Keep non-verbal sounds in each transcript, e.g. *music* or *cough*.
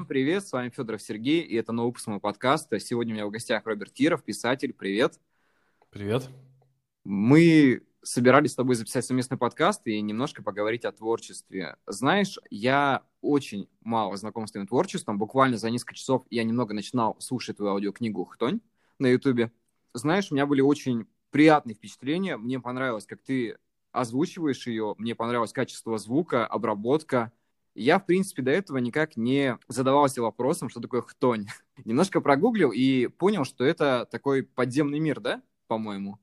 Всем привет, с вами Федоров Сергей, и это новый выпуск моего подкаста. Сегодня у меня в гостях Роберт Тиров, писатель. Привет. Привет. Мы собирались с тобой записать совместный подкаст и немножко поговорить о творчестве. Знаешь, я очень мало знаком с твоим творчеством. Буквально за несколько часов я немного начинал слушать твою аудиокнигу «Хтонь» на Ютубе. Знаешь, у меня были очень приятные впечатления. Мне понравилось, как ты озвучиваешь ее. Мне понравилось качество звука, обработка. Я, в принципе, до этого никак не задавался вопросом, что такое хтонь. *laughs* Немножко прогуглил и понял, что это такой подземный мир, да, по-моему?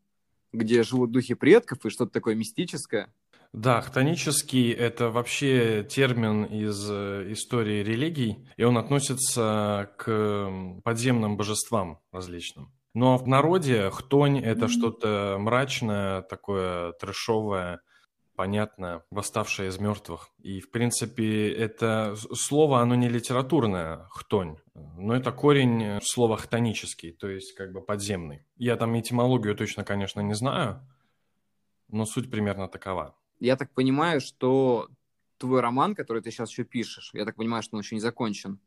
Где живут духи предков и что-то такое мистическое. Да, хтонический – это вообще термин из э, истории религий, и он относится к подземным божествам различным. Но в народе хтонь – это mm-hmm. что-то мрачное, такое трэшовое, понятное, восставшее из мертвых. И, в принципе, это слово, оно не литературное, хтонь, но это корень слова хтонический, то есть как бы подземный. Я там этимологию точно, конечно, не знаю, но суть примерно такова. Я так понимаю, что твой роман, который ты сейчас еще пишешь, я так понимаю, что он еще не закончен,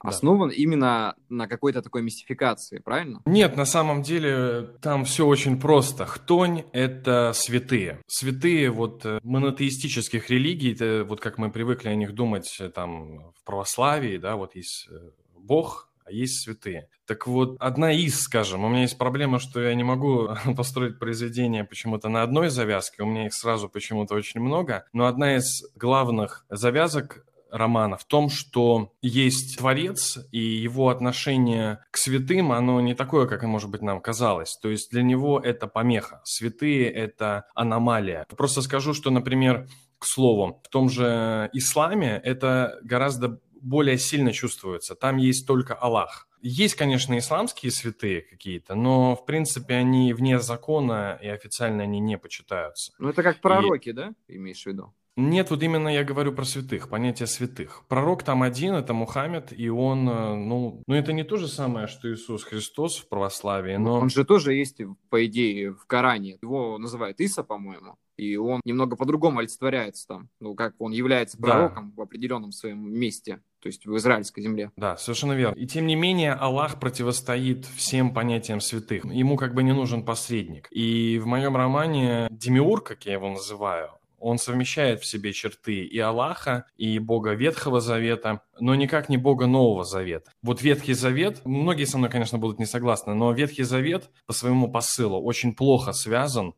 основан да. именно на какой-то такой мистификации, правильно? Нет, на самом деле там все очень просто. Хтонь – это святые. Святые вот э, монотеистических религий, это вот как мы привыкли о них думать э, там в православии, да, вот есть э, Бог, а есть святые. Так вот, одна из, скажем, у меня есть проблема, что я не могу *laughs* построить произведение почему-то на одной завязке, у меня их сразу почему-то очень много, но одна из главных завязок романа в том, что есть Творец, и его отношение к святым, оно не такое, как, может быть, нам казалось. То есть для него это помеха. Святые – это аномалия. Просто скажу, что, например, к слову, в том же исламе это гораздо более сильно чувствуется. Там есть только Аллах. Есть, конечно, исламские святые какие-то, но, в принципе, они вне закона, и официально они не почитаются. Ну, это как пророки, и... да, имеешь в виду? Нет, вот именно я говорю про святых, понятие святых. Пророк там один, это Мухаммед, и он, э, ну, ну это не то же самое, что Иисус Христос в православии, но... Он же тоже есть, по идее, в Коране. Его называют Иса, по-моему, и он немного по-другому олицетворяется там, ну, как он является пророком да. в определенном своем месте, то есть в израильской земле. Да, совершенно верно. И тем не менее, Аллах противостоит всем понятиям святых. Ему как бы не нужен посредник. И в моем романе Демиур, как я его называю, он совмещает в себе черты и Аллаха, и Бога Ветхого Завета, но никак не Бога Нового Завета. Вот Ветхий Завет, многие со мной, конечно, будут не согласны, но Ветхий Завет по своему посылу очень плохо связан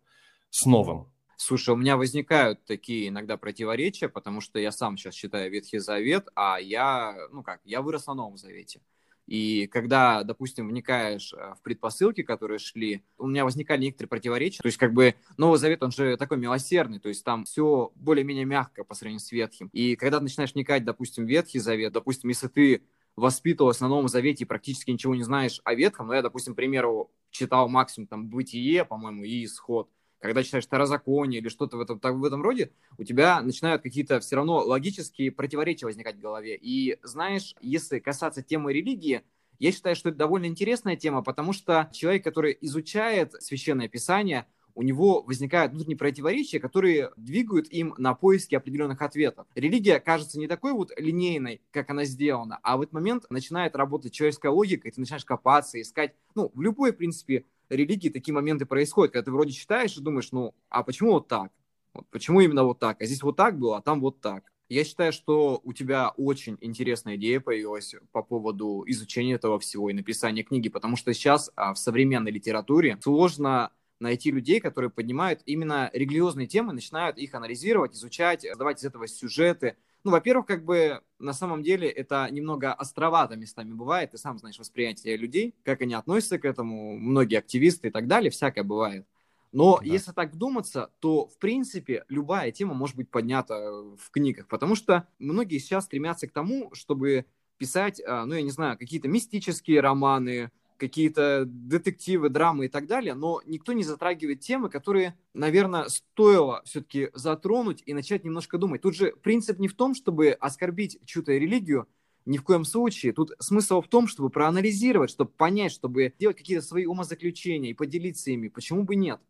с Новым. Слушай, у меня возникают такие иногда противоречия, потому что я сам сейчас считаю Ветхий Завет, а я, ну как, я вырос на Новом Завете. И когда, допустим, вникаешь э, в предпосылки, которые шли, у меня возникали некоторые противоречия. То есть, как бы, Новый Завет, он же такой милосердный, то есть там все более-менее мягко по сравнению с Ветхим. И когда ты начинаешь вникать, допустим, в Ветхий Завет, допустим, если ты воспитывался на Новом Завете и практически ничего не знаешь о Ветхом, но я, допустим, к примеру, читал максимум там «Бытие», по-моему, и «Исход», когда читаешь Второзаконие или что-то в этом, в этом роде, у тебя начинают какие-то все равно логические противоречия возникать в голове. И знаешь, если касаться темы религии, я считаю, что это довольно интересная тема, потому что человек, который изучает священное писание, у него возникают внутренние противоречия, которые двигают им на поиски определенных ответов. Религия кажется не такой вот линейной, как она сделана, а в этот момент начинает работать человеческая логика, и ты начинаешь копаться, искать, ну, в любой, в принципе, религии такие моменты происходят, когда ты вроде читаешь и думаешь, ну, а почему вот так? Вот, почему именно вот так? А здесь вот так было, а там вот так. Я считаю, что у тебя очень интересная идея появилась по поводу изучения этого всего и написания книги, потому что сейчас а, в современной литературе сложно найти людей, которые поднимают именно религиозные темы, начинают их анализировать, изучать, создавать из этого сюжеты, ну, во-первых, как бы на самом деле это немного островато местами бывает. Ты сам знаешь восприятие людей, как они относятся к этому, многие активисты и так далее, всякое бывает. Но да. если так вдуматься, то, в принципе, любая тема может быть поднята в книгах, потому что многие сейчас стремятся к тому, чтобы писать, а, ну, я не знаю, какие-то мистические романы, какие-то детективы, драмы и так далее, но никто не затрагивает темы, которые, наверное, стоило все-таки затронуть и начать немножко думать. Тут же принцип не в том, чтобы оскорбить чью-то религию, ни в коем случае. Тут смысл в том, чтобы проанализировать, чтобы понять, чтобы делать какие-то свои умозаключения и поделиться ими. Почему бы нет?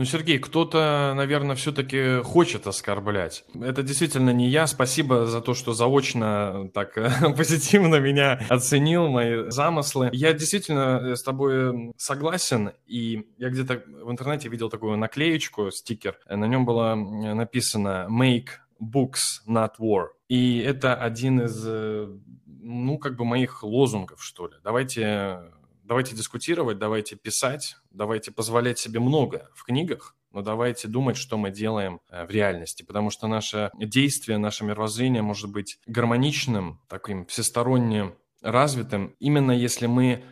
Ну, Сергей, кто-то, наверное, все-таки хочет оскорблять. Это действительно не я. Спасибо за то, что заочно так *laughs* позитивно меня оценил, мои замыслы. Я действительно с тобой согласен, и я где-то в интернете видел такую наклеечку, стикер. На нем было написано «Make books, not war». И это один из, э, ну, как бы моих лозунгов, что ли. Давайте давайте дискутировать, давайте писать, давайте позволять себе много в книгах, но давайте думать, что мы делаем э, в реальности, потому что наше действие, наше мировоззрение может быть гармоничным, таким всесторонне развитым, именно если мы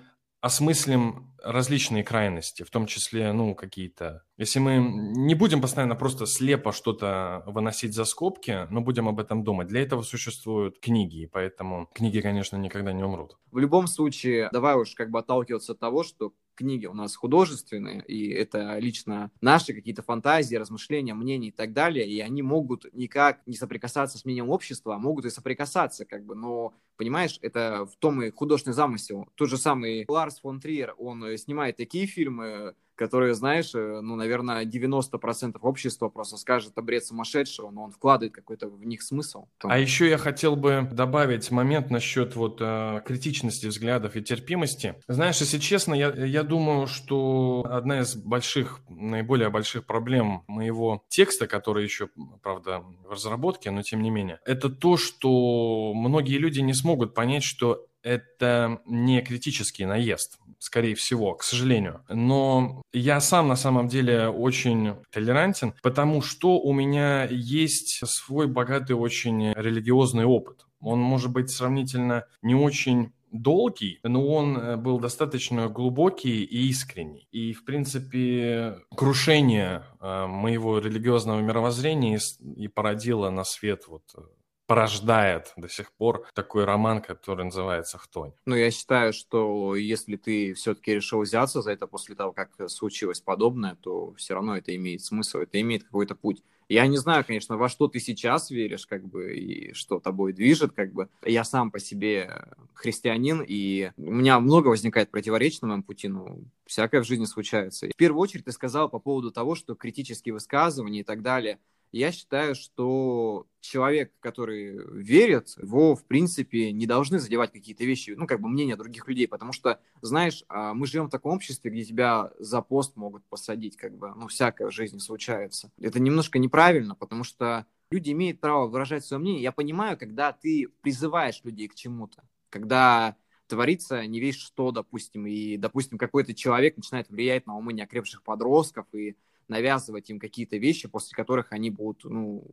осмыслим различные крайности, в том числе, ну, какие-то... Если мы не будем постоянно просто слепо что-то выносить за скобки, но будем об этом думать. Для этого существуют книги, и поэтому книги, конечно, никогда не умрут. В любом случае, давай уж как бы отталкиваться от того, что книги у нас художественные, и это лично наши какие-то фантазии, размышления, мнения и так далее, и они могут никак не соприкасаться с мнением общества, а могут и соприкасаться, как бы, но, понимаешь, это в том и художественный замысел. Тот же самый Ларс фон Триер, он снимает такие фильмы, которые, знаешь, э, ну, наверное, 90% общества просто скажет, это бред сумасшедшего, но он вкладывает какой-то в них смысл. А еще я хотел бы добавить момент насчет вот э, критичности взглядов и терпимости. Знаешь, если честно, я, я думаю, что одна из больших, наиболее больших проблем моего текста, который еще, правда, в разработке, но тем не менее, это то, что многие люди не смогут понять, что это не критический наезд, скорее всего, к сожалению. Но я сам на самом деле очень толерантен, потому что у меня есть свой богатый очень религиозный опыт. Он может быть сравнительно не очень долгий, но он э, был достаточно глубокий и искренний. И, в принципе, крушение э, моего религиозного мировоззрения и породило на свет вот э, порождает до сих пор такой роман, который называется «Хтонь». Ну, я считаю, что если ты все-таки решил взяться за это после того, как случилось подобное, то все равно это имеет смысл, это имеет какой-то путь. Я не знаю, конечно, во что ты сейчас веришь, как бы, и что тобой движет, как бы. Я сам по себе христианин, и у меня много возникает противоречий на моем пути, ну, всякое в жизни случается. В первую очередь ты сказал по поводу того, что критические высказывания и так далее – я считаю, что человек, который верит, его, в принципе, не должны задевать какие-то вещи, ну, как бы мнение других людей, потому что, знаешь, а, мы живем в таком обществе, где тебя за пост могут посадить, как бы, ну, всякое в жизни случается. Это немножко неправильно, потому что люди имеют право выражать свое мнение. Я понимаю, когда ты призываешь людей к чему-то, когда творится не весь что, допустим, и, допустим, какой-то человек начинает влиять на умы неокрепших подростков и навязывать им какие-то вещи, после которых они будут ну,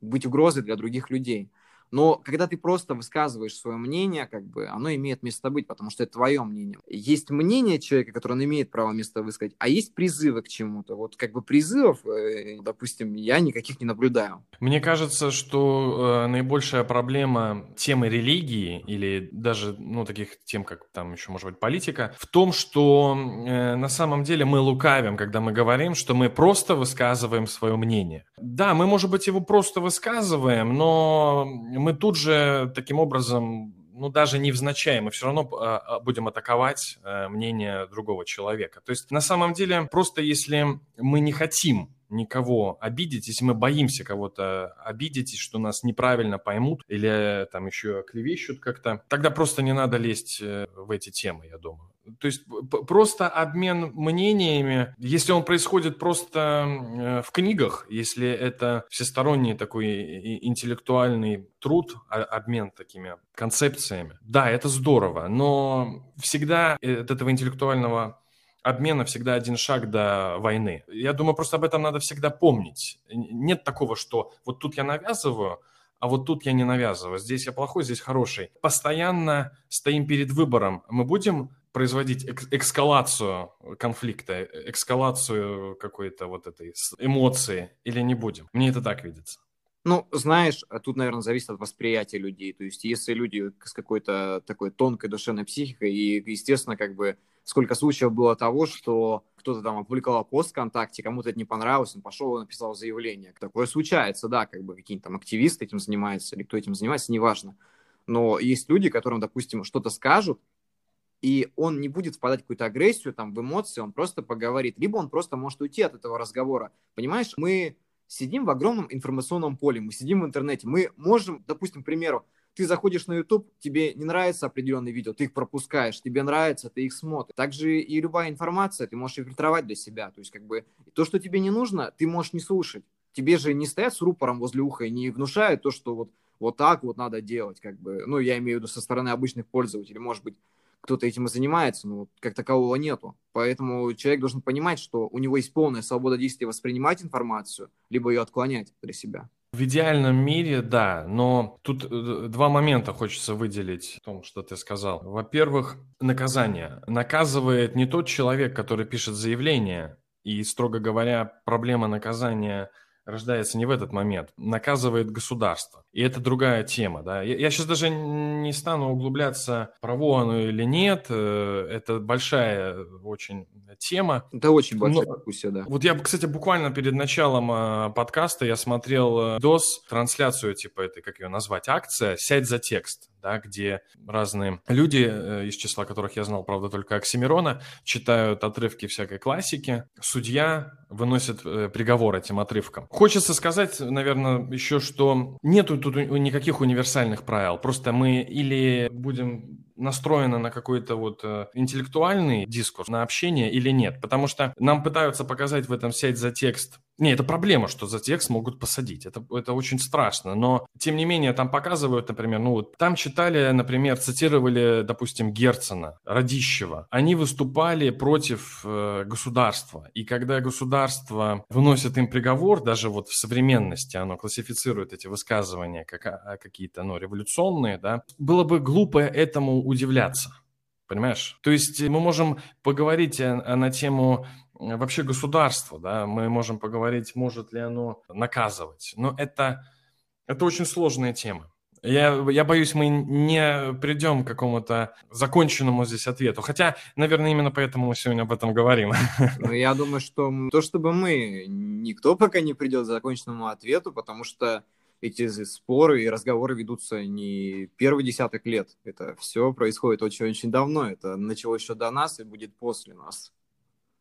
быть угрозой для других людей. Но когда ты просто высказываешь свое мнение, как бы, оно имеет место быть, потому что это твое мнение. Есть мнение человека, которое он имеет право место высказать, а есть призывы к чему-то. Вот как бы призывов, э, допустим, я никаких не наблюдаю. Мне кажется, что э, наибольшая проблема темы религии или даже, ну, таких тем, как там еще, может быть, политика, в том, что э, на самом деле мы лукавим, когда мы говорим, что мы просто высказываем свое мнение. Да, мы, может быть, его просто высказываем, но мы тут же таким образом, ну, даже невзначай, мы все равно а, а, будем атаковать э, мнение другого человека. То есть, на самом деле, просто если мы не хотим никого обидеть, если мы боимся кого-то обидеть, что нас неправильно поймут или там еще клевещут как-то, тогда просто не надо лезть э, в эти темы, я думаю. То есть просто обмен мнениями, если он происходит просто э, в книгах, если это всесторонний такой интеллектуальный труд, а, обмен такими концепциями, да, это здорово, но всегда от этого интеллектуального обмена всегда один шаг до войны. Я думаю, просто об этом надо всегда помнить. Нет такого, что вот тут я навязываю, а вот тут я не навязываю. Здесь я плохой, здесь хороший. Постоянно стоим перед выбором. Мы будем производить экс эскалацию конфликта, эскалацию какой-то вот этой эмоции или не будем? Мне это так видится. Ну, знаешь, тут, наверное, зависит от восприятия людей. То есть, если люди с какой-то такой тонкой душевной психикой, и, естественно, как бы сколько случаев было того, что кто-то там опубликовал пост ВКонтакте, кому-то это не понравилось, он пошел и написал заявление. Такое случается, да, как бы какие-нибудь там активисты этим занимаются, или кто этим занимается, неважно. Но есть люди, которым, допустим, что-то скажут, и он не будет впадать в какую-то агрессию, там, в эмоции, он просто поговорит, либо он просто может уйти от этого разговора. Понимаешь, мы сидим в огромном информационном поле, мы сидим в интернете, мы можем, допустим, к примеру, ты заходишь на YouTube, тебе не нравится определенные видео, ты их пропускаешь, тебе нравится, ты их смотришь. Также и любая информация, ты можешь фильтровать для себя. То есть, как бы, то, что тебе не нужно, ты можешь не слушать. Тебе же не стоят с рупором возле уха и не внушают то, что вот, вот так вот надо делать, как бы, ну, я имею в виду со стороны обычных пользователей, может быть, кто-то этим и занимается, но как такового нету. Поэтому человек должен понимать, что у него есть полная свобода действия воспринимать информацию, либо ее отклонять для себя. В идеальном мире, да, но тут э, два момента хочется выделить в том, что ты сказал. Во-первых, наказание. Наказывает не тот человек, который пишет заявление, и, строго говоря, проблема наказания – рождается не в этот момент, наказывает государство. И это другая тема. Да? Я, я сейчас даже не стану углубляться, право оно или нет. Э, это большая очень тема. Это очень большая Но, дискуссия, да. Вот я, кстати, буквально перед началом э, подкаста я смотрел э, DOS, трансляцию типа этой, как ее назвать, акция «Сядь за текст» да, где разные люди, э, из числа которых я знал, правда, только Оксимирона, читают отрывки всякой классики. Судья выносит э, приговор этим отрывкам. Хочется сказать, наверное, еще, что нету тут никаких универсальных правил. Просто мы или будем настроена на какой-то вот э, интеллектуальный дискурс, на общение или нет. Потому что нам пытаются показать в этом сеть за текст не, это проблема, что за текст могут посадить. Это, это очень страшно. Но, тем не менее, там показывают, например, ну вот там читали, например, цитировали, допустим, Герцена, Радищева. Они выступали против э, государства. И когда государство выносит им приговор, даже вот в современности оно классифицирует эти высказывания как а, какие-то, ну, революционные, да, было бы глупо этому удивляться. Понимаешь? То есть мы можем поговорить на тему вообще государство, да, мы можем поговорить, может ли оно наказывать, но это, это очень сложная тема. Я, я боюсь, мы не придем к какому-то законченному здесь ответу. Хотя, наверное, именно поэтому мы сегодня об этом говорим. *laughs* Ну, я думаю, что то, чтобы мы, никто пока не придет к законченному ответу, потому что эти споры и разговоры ведутся не первый десяток лет. Это все происходит очень-очень давно. Это началось еще до нас и будет после нас.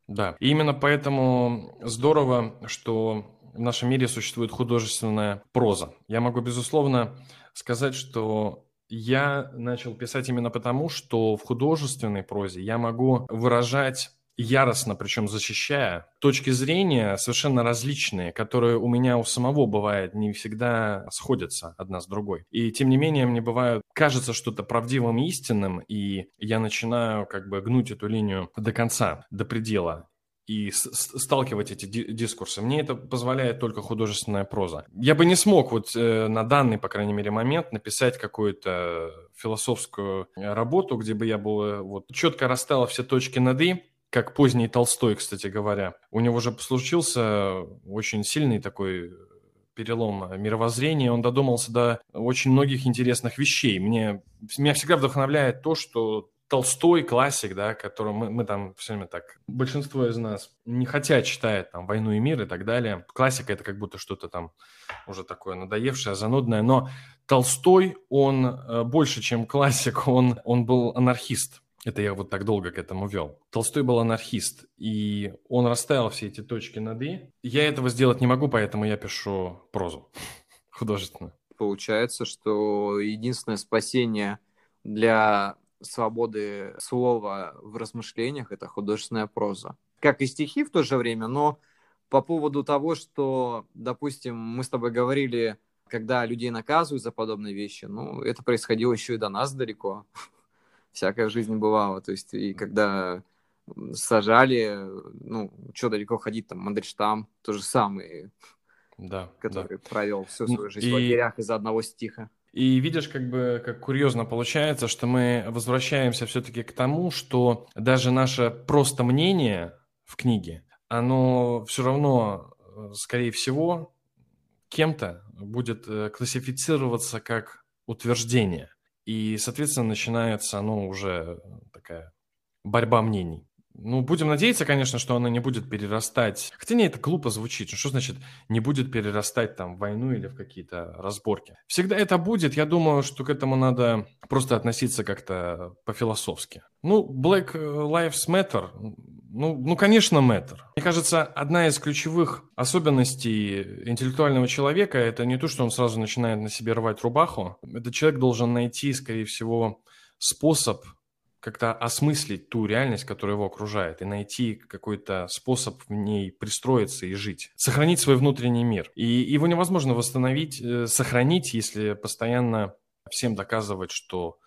Да, и именно поэтому здорово, что в нашем мире существует художественная проза. Я могу, безусловно, сказать, что я начал писать именно потому, что в художественной прозе я могу выражать яростно, причем защищая, точки зрения совершенно различные, которые у меня у самого бывает не всегда сходятся одна с другой. И тем не менее мне бывает, кажется что-то правдивым и истинным, и я начинаю как бы гнуть эту линию до конца, до предела и сталкивать эти дискурсы. Мне это позволяет только художественная проза. Я бы не смог вот э, на данный, по крайней мере, момент написать какую-то философскую работу, где бы я был э, вот четко расставил все точки над «и», как поздний Толстой, кстати говоря. У него же случился очень сильный такой перелом мировоззрения, он додумался до очень многих интересных вещей. Мне, меня всегда вдохновляет то, что Толстой классик, да, которого мы, мы там все время так, большинство из нас не хотят читать там «Войну и мир» и так далее. Классика — это как будто что-то там уже такое надоевшее, занудное, но Толстой, он э, больше, чем классик, он, он был анархист. Это я вот так долго к этому вел. Толстой был анархист, и он расставил все эти точки над «и». Я этого сделать не могу, поэтому я пишу прозу *laughs* художественную. Получается, что единственное спасение для свободы слова в размышлениях – это художественная проза. Как и стихи в то же время, но по поводу того, что, допустим, мы с тобой говорили, когда людей наказывают за подобные вещи, ну, это происходило еще и до нас далеко всякая в жизни бывало. То есть, и когда сажали, ну, что далеко ходить, там, Мандельштам, то же самое, да, который да. провел всю свою жизнь и... в лагерях из-за одного стиха. И видишь, как бы, как курьезно получается, что мы возвращаемся все-таки к тому, что даже наше просто мнение в книге, оно все равно, э, скорее всего, кем-то будет э, классифицироваться как утверждение. И, соответственно, начинается, ну, уже такая борьба мнений. Ну, будем надеяться, конечно, что она не будет перерастать. Хотя не, это глупо звучит. Что значит не будет перерастать там в войну или в какие-то разборки? Всегда это будет. Я думаю, что к этому надо просто относиться как-то по-философски. Ну, Black Lives Matter, ну, ну, конечно, matter. Мне кажется, одна из ключевых особенностей интеллектуального человека – это не то, что он сразу начинает на себе рвать рубаху. Этот человек должен найти, скорее всего, способ как-то осмыслить ту реальность, которая его окружает, и найти какой-то способ в ней пристроиться и жить. Сохранить свой внутренний мир. И его невозможно восстановить, э, сохранить, если постоянно всем доказывать, что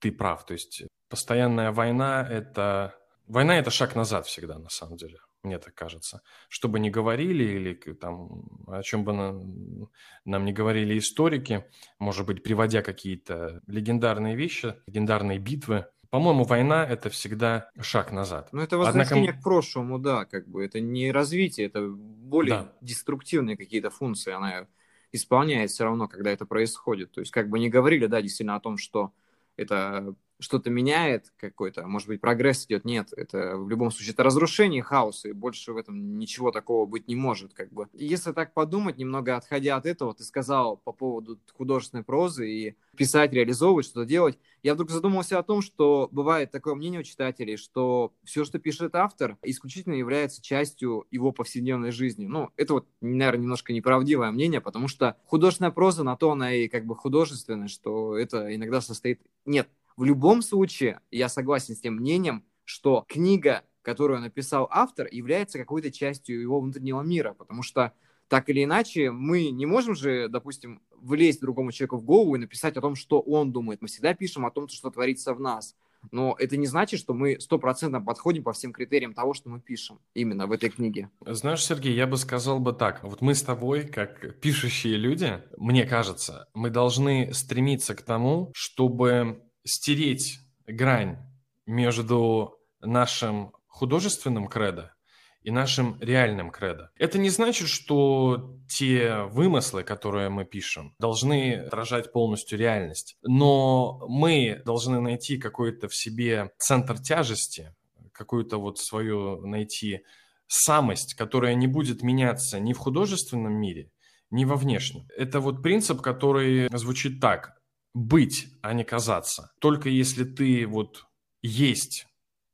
ты прав. То есть постоянная война – это... Война – это шаг назад всегда, на самом деле мне так кажется. Что бы ни говорили или там, о чем бы нам, нам не говорили историки, может быть, приводя какие-то легендарные вещи, легендарные битвы, по-моему, война – это всегда шаг назад. Ну, это возвращение Однако... к прошлому, да, как бы. Это не развитие, это более да. деструктивные какие-то функции она исполняет все равно, когда это происходит. То есть, как бы не говорили, да, действительно о том, что это что-то меняет какой-то, может быть, прогресс идет. Нет, это в любом случае это разрушение хаоса, и больше в этом ничего такого быть не может, как бы. Если так подумать, немного отходя от этого, ты сказал по поводу художественной прозы и писать, реализовывать, что-то делать. Я вдруг задумался о том, что бывает такое мнение у читателей, что все, что пишет автор, исключительно является частью его повседневной жизни. Ну, это вот, наверное, немножко неправдивое мнение, потому что художественная проза на то она и как бы художественная, что это иногда состоит... Нет, в любом случае, я согласен с тем мнением, что книга, которую написал автор, является какой-то частью его внутреннего мира, потому что так или иначе мы не можем же, допустим, влезть другому человеку в голову и написать о том, что он думает. Мы всегда пишем о том, что творится в нас. Но это не значит, что мы стопроцентно подходим по всем критериям того, что мы пишем именно в этой книге. Знаешь, Сергей, я бы сказал бы так. Вот мы с тобой, как пишущие люди, мне кажется, мы должны стремиться к тому, чтобы стереть грань между нашим художественным кредо и нашим реальным кредо. Это не значит, что те вымыслы, которые мы пишем, должны отражать полностью реальность. Но мы должны найти какой-то в себе центр тяжести, какую-то вот свою найти самость, которая не будет меняться ни в художественном мире, ни во внешнем. Это вот принцип, который звучит так быть, а не казаться. Только если ты вот есть,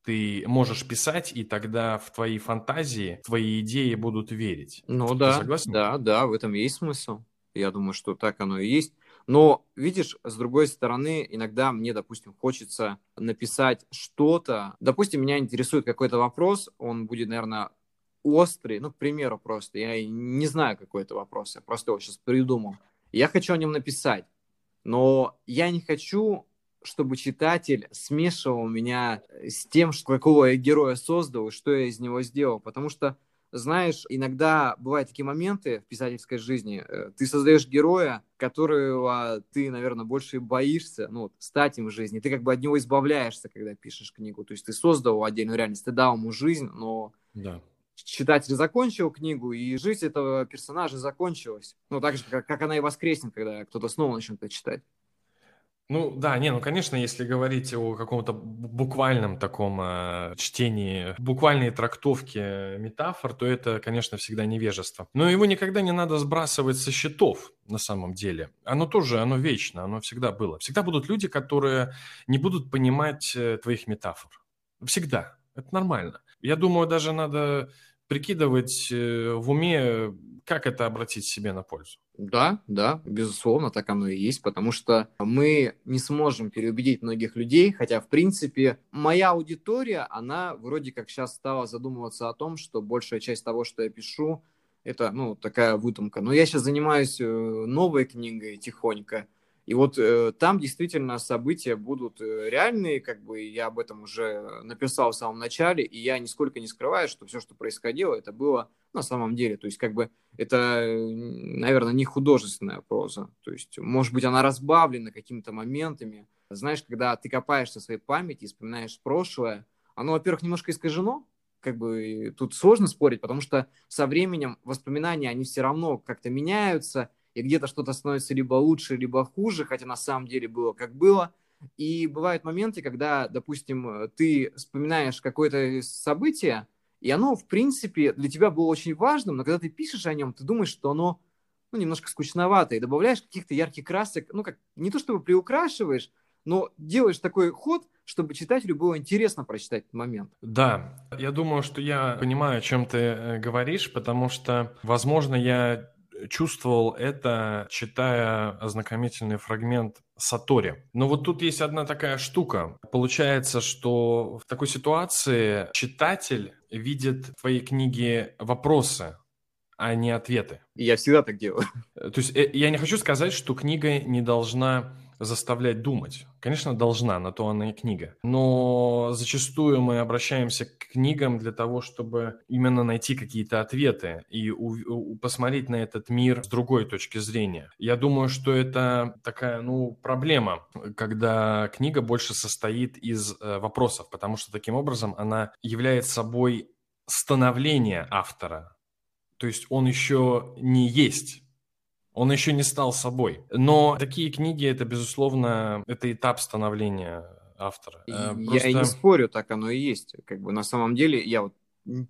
ты можешь писать, и тогда в твои фантазии, твои идеи будут верить. Ну ты да, согласен? да, да, в этом есть смысл. Я думаю, что так оно и есть. Но, видишь, с другой стороны, иногда мне, допустим, хочется написать что-то. Допустим, меня интересует какой-то вопрос, он будет, наверное, острый, ну, к примеру, просто. Я не знаю, какой это вопрос, я просто его сейчас придумал. Я хочу о нем написать. Но я не хочу, чтобы читатель смешивал меня с тем, что какого я героя создал и что я из него сделал. Потому что, знаешь, иногда бывают такие моменты в писательской жизни. Э, ты создаешь героя, которого ты, наверное, больше боишься, ну, стать им в жизни. Ты как бы от него избавляешься, когда пишешь книгу. То есть ты создал отдельную реальность, ты дал ему жизнь, но да читатель закончил книгу, и жизнь этого персонажа закончилась. Ну, так же, как, как она и воскреснет, когда кто-то снова начнет это читать. Ну да, не, ну конечно, если говорить о каком-то буквальном таком э, чтении, буквальной трактовке метафор, то это, конечно, всегда невежество. Но его никогда не надо сбрасывать со счетов на самом деле. Оно тоже, оно вечно, оно всегда было. Всегда будут люди, которые не будут понимать э, твоих метафор. Всегда. Это нормально. Я думаю, даже надо прикидывать э, в уме, как это обратить себе на пользу. Да, да, безусловно, так оно и есть, потому что мы не сможем переубедить многих людей, хотя, в принципе, моя аудитория, она вроде как сейчас стала задумываться о том, что большая часть того, что я пишу, это, ну, такая выдумка. Но я сейчас занимаюсь э, новой книгой тихонько, и вот э, там действительно события будут э, реальные, как бы я об этом уже написал в самом начале, и я нисколько не скрываю, что все, что происходило, это было на самом деле. То есть, как бы это, наверное, не художественная проза. То есть, может быть, она разбавлена какими-то моментами. Знаешь, когда ты копаешься в своей памяти и вспоминаешь прошлое, оно, во-первых, немножко искажено, как бы тут сложно спорить, потому что со временем воспоминания, они все равно как-то меняются, и где-то что-то становится либо лучше, либо хуже, хотя на самом деле было как было. И бывают моменты, когда, допустим, ты вспоминаешь какое-то событие, и оно, в принципе, для тебя было очень важным, но когда ты пишешь о нем, ты думаешь, что оно ну, немножко скучновато, и добавляешь каких-то ярких красок, ну, как не то чтобы приукрашиваешь, но делаешь такой ход, чтобы читателю было интересно прочитать этот момент. Да, я думаю, что я понимаю, о чем ты э, говоришь, потому что, возможно, я чувствовал это, читая ознакомительный фрагмент Сатори. Но вот тут есть одна такая штука. Получается, что в такой ситуации читатель видит в твоей книге вопросы, а не ответы. И я всегда так делаю. То есть э, я не хочу сказать, что книга не должна заставлять думать. Конечно, должна, на то она и книга. Но зачастую мы обращаемся к книгам для того, чтобы именно найти какие-то ответы и у, у, посмотреть на этот мир с другой точки зрения. Я думаю, что это такая, ну, проблема, когда книга больше состоит из э, вопросов, потому что таким образом она является собой становление автора. То есть он еще не есть он еще не стал собой. Но такие книги это, безусловно, это этап становления автора. Э, я и не спорю, так оно и есть. Как бы на самом деле, я вот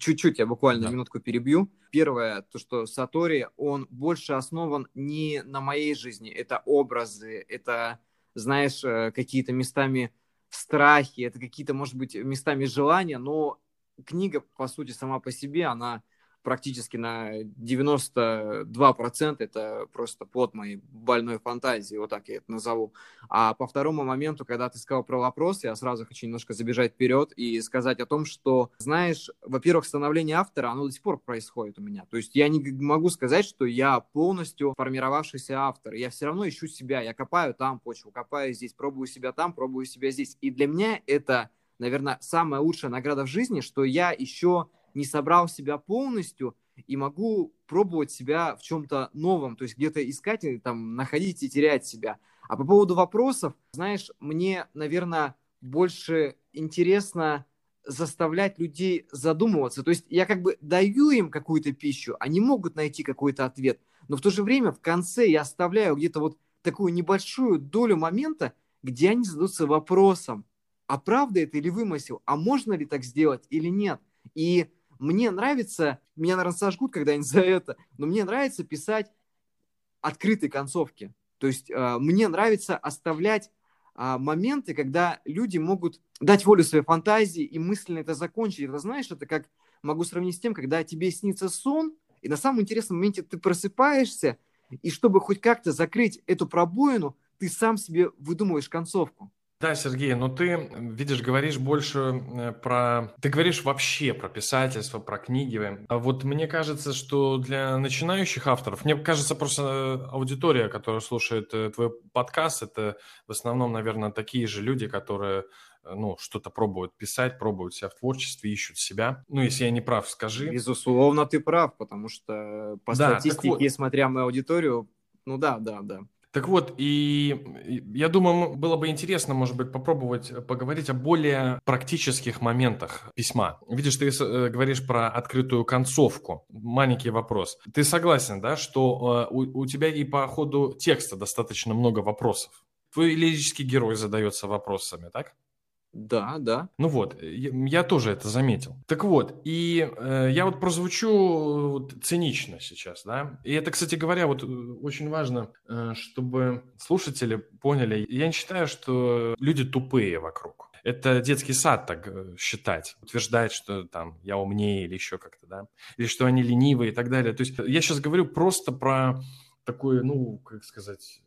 чуть-чуть, я буквально да. минутку перебью. Первое, то, что Сатори, он больше основан не на моей жизни. Это образы, это, знаешь, э, какие-то местами страхи, это какие-то, может быть, местами желания, но книга, по сути, сама по себе, она практически на 92% это просто плод моей больной фантазии, вот так я это назову. А по второму моменту, когда ты сказал про вопрос, я сразу хочу немножко забежать вперед и сказать о том, что, знаешь, во-первых, становление автора, оно до сих пор происходит у меня. То есть я не могу сказать, что я полностью формировавшийся автор. Я все равно ищу себя, я копаю там почву, копаю здесь, пробую себя там, пробую себя здесь. И для меня это, наверное, самая лучшая награда в жизни, что я еще не собрал себя полностью и могу пробовать себя в чем-то новом, то есть где-то искать, и там, находить и терять себя. А по поводу вопросов, знаешь, мне, наверное, больше интересно заставлять людей задумываться. То есть я как бы даю им какую-то пищу, они могут найти какой-то ответ, но в то же время в конце я оставляю где-то вот такую небольшую долю момента, где они зададутся вопросом, а правда это или вымысел, а можно ли так сделать или нет. И мне нравится, меня, наверное, сожгут когда-нибудь за это, но мне нравится писать открытые концовки. То есть э, мне нравится оставлять э, моменты, когда люди могут дать волю своей фантазии и мысленно это закончить. Это знаешь, это как могу сравнить с тем, когда тебе снится сон, и на самом интересном моменте ты просыпаешься, и чтобы хоть как-то закрыть эту пробоину, ты сам себе выдумываешь концовку. Да, Сергей, но ты, видишь, говоришь больше э, про... Ты говоришь вообще про писательство, про книги. А вот мне кажется, что для начинающих авторов, мне кажется, просто э, аудитория, которая слушает э, твой подкаст, это в основном, наверное, такие же люди, которые ну, что-то пробуют писать, пробуют себя в творчестве, ищут себя. Ну, если я не прав, скажи. Безусловно, ты прав, потому что по да, статистике, вот... смотря мою аудиторию, ну да, да, да. Так вот, и я думаю, было бы интересно, может быть, попробовать поговорить о более практических моментах письма. Видишь, ты э, говоришь про открытую концовку. Маленький вопрос. Ты согласен, да, что э, у, у тебя и по ходу текста достаточно много вопросов? Твой лирический герой задается вопросами, так? Да, да. Ну вот, я, я тоже это заметил. Так вот, и э, я вот прозвучу вот, цинично сейчас, да. И это, кстати говоря, вот э, очень важно, э, чтобы слушатели поняли. Я не считаю, что люди тупые вокруг. Это детский сад так э, считать, утверждать, что там я умнее или еще как-то, да, или что они ленивые и так далее. То есть я сейчас говорю просто про такой, ну, как сказать,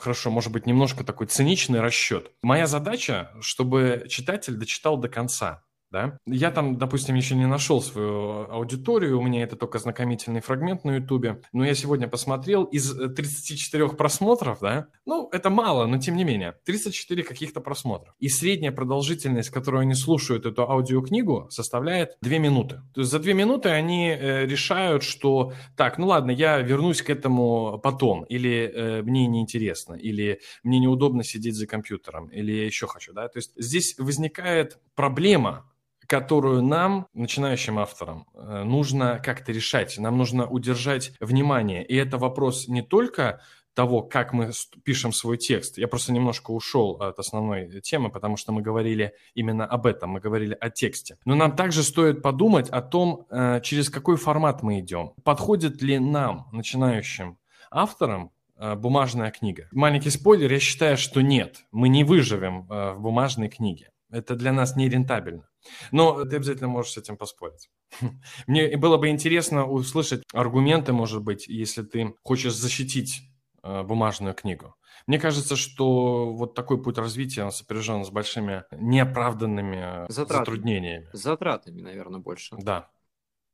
хорошо, может быть, немножко такой циничный расчет. Моя задача, чтобы читатель дочитал до конца да. Я там, допустим, еще не нашел свою аудиторию, у меня это только знакомительный фрагмент на Ютубе, но я сегодня посмотрел, из 34 просмотров, да, ну, это мало, но тем не менее, 34 каких-то просмотров. И средняя продолжительность, которую они слушают эту аудиокнигу, составляет 2 минуты. То есть за 2 минуты они э, решают, что, так, ну ладно, я вернусь к этому потом, или э, мне неинтересно, или мне неудобно сидеть за компьютером, или я еще хочу, да. То есть здесь возникает проблема, которую нам, начинающим авторам, э, нужно как-то решать. Нам нужно удержать внимание. И это вопрос не только того, как мы пишем свой текст. Я просто немножко ушел от основной темы, потому что мы говорили именно об этом, мы говорили о тексте. Но нам также стоит подумать о том, э, через какой формат мы идем. Подходит ли нам, начинающим авторам, э, бумажная книга? Маленький спойлер, я считаю, что нет, мы не выживем в бумажной книге. Это для нас не рентабельно. Но ты обязательно можешь с этим поспорить. *laughs* Мне было бы интересно услышать аргументы, может быть, если ты хочешь защитить э, бумажную книгу. Мне кажется, что вот такой путь развития он сопряжен с большими неоправданными Затратами. затруднениями. Затратами, наверное, больше. Да.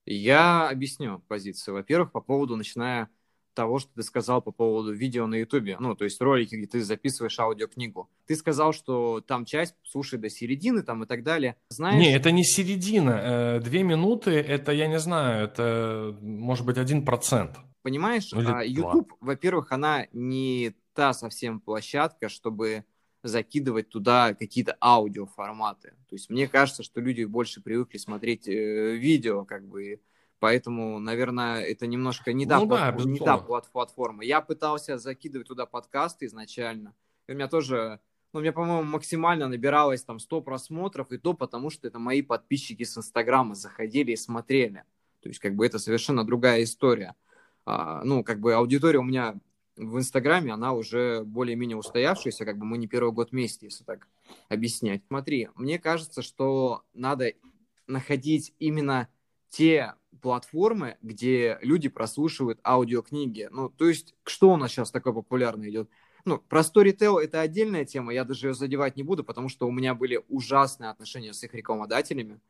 Я объясню позицию. Во-первых, по поводу, начиная того, что ты сказал по поводу видео на Ютубе, ну, то есть ролики, где ты записываешь аудиокнигу. Ты сказал, что там часть слушай до середины там и так далее. Знаешь... Не, это не середина. Э, две минуты, это, я не знаю, это, может быть, один процент. Понимаешь, а, YouTube, во-первых, она не та совсем площадка, чтобы закидывать туда какие-то аудиоформаты. То есть мне кажется, что люди больше привыкли смотреть э, видео, как бы, Поэтому, наверное, это немножко не та, ну, платформа, да, не та платформа. Я пытался закидывать туда подкасты изначально. И у меня тоже, ну, у меня, по-моему, максимально набиралось там 100 просмотров, и то потому, что это мои подписчики с Инстаграма заходили и смотрели. То есть, как бы, это совершенно другая история. А, ну, как бы, аудитория у меня в Инстаграме, она уже более-менее устоявшаяся, как бы мы не первый год вместе, если так объяснять. Смотри, мне кажется, что надо находить именно те платформы, где люди прослушивают аудиокниги. Ну, то есть, что у нас сейчас такое популярное идет? Ну, про Storytel это отдельная тема, я даже ее задевать не буду, потому что у меня были ужасные отношения с их рекламодателями,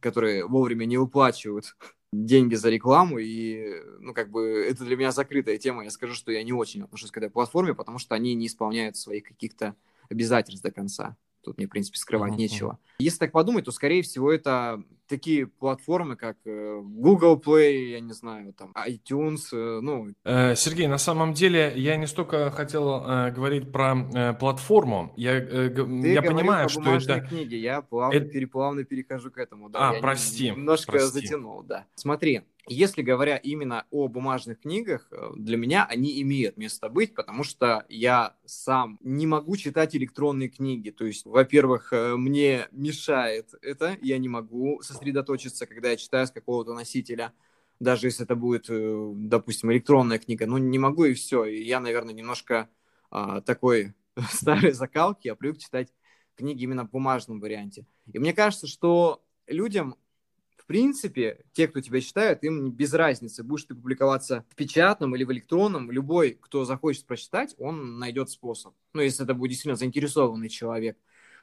которые вовремя не выплачивают деньги за рекламу, и, ну, как бы, это для меня закрытая тема. Я скажу, что я не очень отношусь к этой платформе, потому что они не исполняют своих каких-то обязательств до конца. Тут мне, в принципе, скрывать uh-huh. нечего. Если так подумать, то, скорее всего, это такие платформы, как э, Google Play, я не знаю, там, iTunes, э, ну... Э, Сергей, на самом деле, я не столько хотел э, говорить про э, платформу, я, э, Ты я понимаю, что это... книги, я плавно, это... переплавно перехожу к этому, да. А, я прости, Немножко прости. затянул, да. Смотри, если говоря именно о бумажных книгах, для меня они имеют место быть, потому что я сам не могу читать электронные книги. То есть, во-первых, мне мешает это, я не могу сосредоточиться, когда я читаю с какого-то носителя, даже если это будет, э, допустим, электронная книга. Ну, не могу и все. И я, наверное, немножко а, такой *laughs* старой закалки, я привык читать книги именно в бумажном варианте. И мне кажется, что людям принципе, те, кто тебя читают, им без разницы, будешь ты публиковаться в печатном или в электронном, любой, кто захочет прочитать, он найдет способ. Ну, если это будет действительно заинтересованный человек.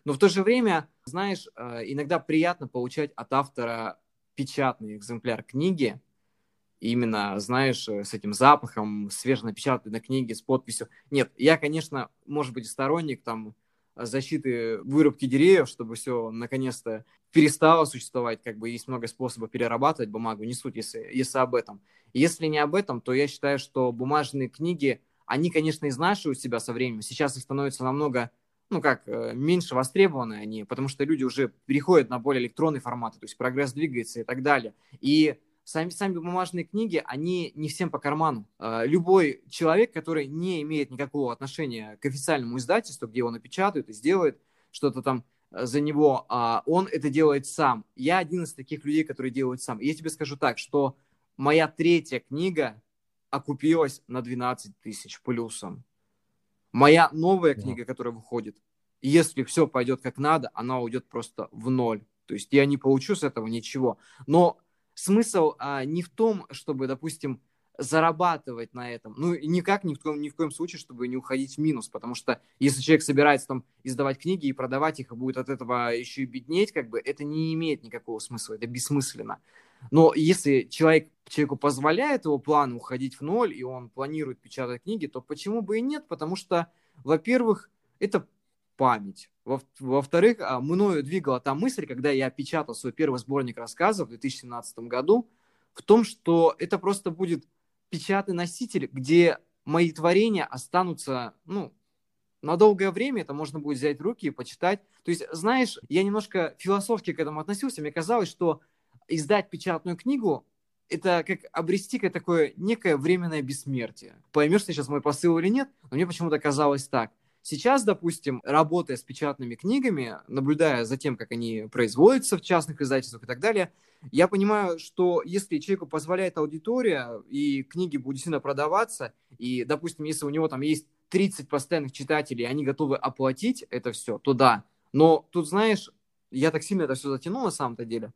Но в то же время, знаешь, э, иногда приятно получать от автора печатный экземпляр книги, именно, знаешь, с этим запахом свеженапечатанной книги с подписью. Нет, я, конечно, может быть, сторонник там защиты вырубки деревьев, чтобы все наконец-то перестало существовать, как бы есть много способов перерабатывать бумагу, не суть, если, если об этом. Если не об этом, то я считаю, что бумажные книги, они, конечно, изнашивают себя со временем, сейчас их становится намного ну как, э, меньше востребованы они, потому что люди уже переходят на более электронный формат, то есть прогресс двигается и так далее. И сами, сами бумажные книги, они не всем по карману. А, любой человек, который не имеет никакого отношения к официальному издательству, где его напечатают и сделают что-то там э, за него, а, он это делает сам. Я один из таких людей, которые делают сам. И я тебе скажу так, что моя третья книга окупилась на 12 тысяч плюсом. Моя новая книга, которая выходит, если все пойдет как надо, она уйдет просто в ноль. То есть я не получу с этого ничего. Но смысл а, не в том, чтобы, допустим, зарабатывать на этом. Ну, никак ни в, коем, ни в коем случае, чтобы не уходить в минус, потому что если человек собирается там издавать книги и продавать их, и будет от этого еще и беднеть, как бы, это не имеет никакого смысла, это бессмысленно. Но если человек, человеку позволяет его план уходить в ноль, и он планирует печатать книги, то почему бы и нет? Потому что, во-первых, это память. Во- во-вторых, а, мною двигала та мысль, когда я печатал свой первый сборник рассказов в 2017 году, в том, что это просто будет печатный носитель, где мои творения останутся, ну, на долгое время это можно будет взять в руки и почитать. То есть, знаешь, я немножко философски к этому относился. Мне казалось, что издать печатную книгу это как обрести как такое некое временное бессмертие. Поймешь ты сейчас мой посыл или нет, но мне почему-то казалось так. Сейчас, допустим, работая с печатными книгами, наблюдая за тем, как они производятся в частных издательствах и так далее, я понимаю, что если человеку позволяет аудитория, и книги будут сильно продаваться, и, допустим, если у него там есть 30 постоянных читателей, и они готовы оплатить это все, то да. Но тут, знаешь, я так сильно это все затянул на самом-то деле.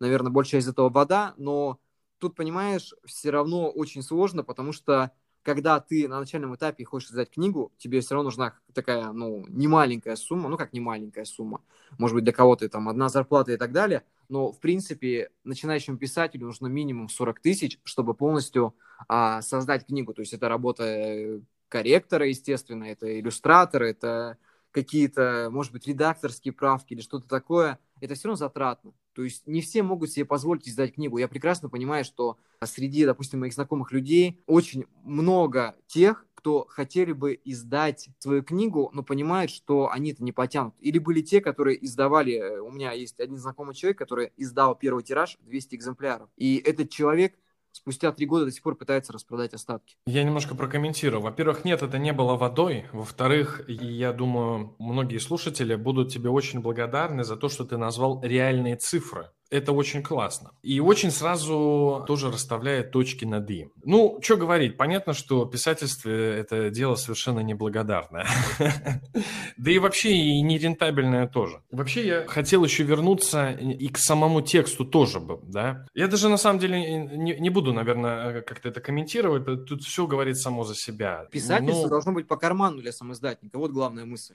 Наверное, большая из этого вода, но тут, понимаешь, все равно очень сложно, потому что когда ты на начальном этапе хочешь издать книгу, тебе все равно нужна такая, ну, немаленькая сумма, ну, как немаленькая сумма, может быть, для кого-то там одна зарплата и так далее, но, в принципе, начинающему писателю нужно минимум 40 тысяч, чтобы полностью а, создать книгу, то есть это работа э, корректора, естественно, это иллюстратор, это какие-то, может быть, редакторские правки или что-то такое, это все равно затратно. То есть не все могут себе позволить издать книгу. Я прекрасно понимаю, что среди, допустим, моих знакомых людей очень много тех, кто хотели бы издать свою книгу, но понимают, что они это не потянут. Или были те, которые издавали... У меня есть один знакомый человек, который издал первый тираж 200 экземпляров. И этот человек спустя три года до сих пор пытается распродать остатки. Я немножко прокомментирую. Во-первых, нет, это не было водой. Во-вторых, я думаю, многие слушатели будут тебе очень благодарны за то, что ты назвал реальные цифры. Это очень классно. И очень сразу тоже расставляет точки над «и». Ну, что говорить, понятно, что писательство – это дело совершенно неблагодарное. *laughs* Да и вообще и нерентабельное тоже. Вообще я хотел еще вернуться и к самому тексту тоже бы, да. Я даже на самом деле не, буду, наверное, как-то это комментировать, тут все говорит само за себя. Писательство должно быть по карману для самоиздатника, вот главная мысль.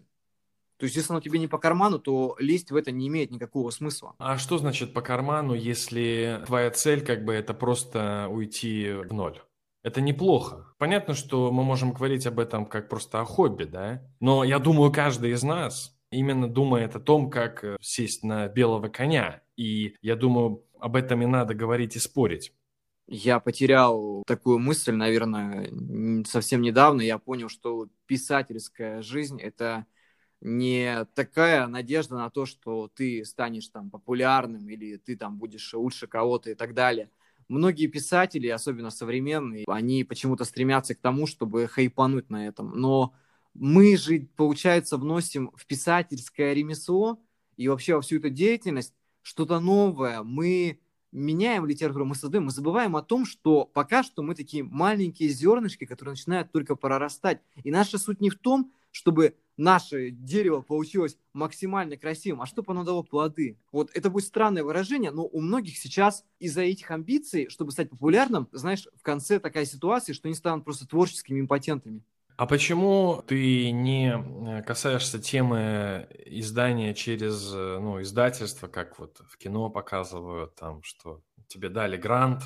То есть, если оно тебе не по карману, то лезть в это не имеет никакого смысла. А что значит по карману, если твоя цель как бы это просто уйти в ноль? Это неплохо. Понятно, что мы можем говорить об этом как просто о хобби, да? Но я думаю, каждый из нас именно думает о том, как э, сесть на белого коня. И я думаю, об этом и надо говорить и спорить. Я потерял такую мысль, наверное, совсем недавно. Я понял, что писательская жизнь – это не такая надежда на то, что ты станешь там популярным или ты там будешь лучше кого-то и так далее. Многие писатели, особенно современные, они почему-то стремятся к тому, чтобы хайпануть на этом. Но мы же, получается, вносим в писательское ремесло и вообще во всю эту деятельность что-то новое. Мы меняем литературу, мы создаем, мы забываем о том, что пока что мы такие маленькие зернышки, которые начинают только прорастать. И наша суть не в том, чтобы наше дерево получилось максимально красивым, а чтобы оно дало плоды. Вот это будет странное выражение, но у многих сейчас из-за этих амбиций, чтобы стать популярным, знаешь, в конце такая ситуация, что они станут просто творческими импотентами. А почему ты не э, касаешься темы издания через э, ну, издательство, как вот в кино показывают, там, что тебе дали грант,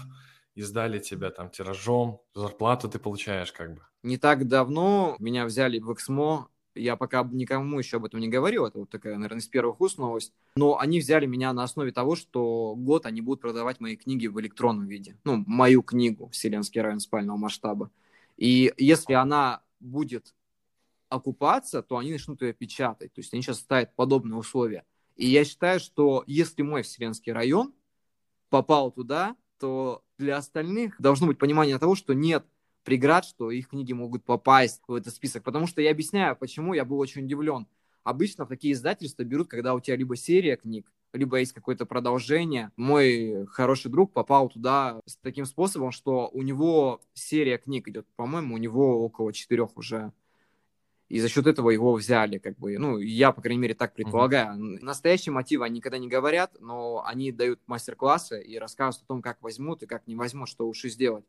издали тебя там тиражом, зарплату ты получаешь как бы? Не так давно меня взяли в Эксмо я пока никому еще об этом не говорил, это вот такая, наверное, из первых уст новость. Но они взяли меня на основе того, что год они будут продавать мои книги в электронном виде. Ну, мою книгу «Вселенский район спального масштаба». И если она будет окупаться, то они начнут ее печатать. То есть они сейчас ставят подобные условия. И я считаю, что если мой Вселенский район попал туда, то для остальных должно быть понимание того, что нет преград, что их книги могут попасть в этот список. Потому что я объясняю, почему я был очень удивлен. Обычно такие издательства берут, когда у тебя либо серия книг, либо есть какое-то продолжение. Мой хороший друг попал туда с таким способом, что у него серия книг идет, по-моему, у него около четырех уже. И за счет этого его взяли, как бы, ну, я, по крайней мере, так предполагаю. Mm-hmm. Настоящие мотивы они никогда не говорят, но они дают мастер-классы и рассказывают о том, как возьмут и как не возьмут, что лучше сделать.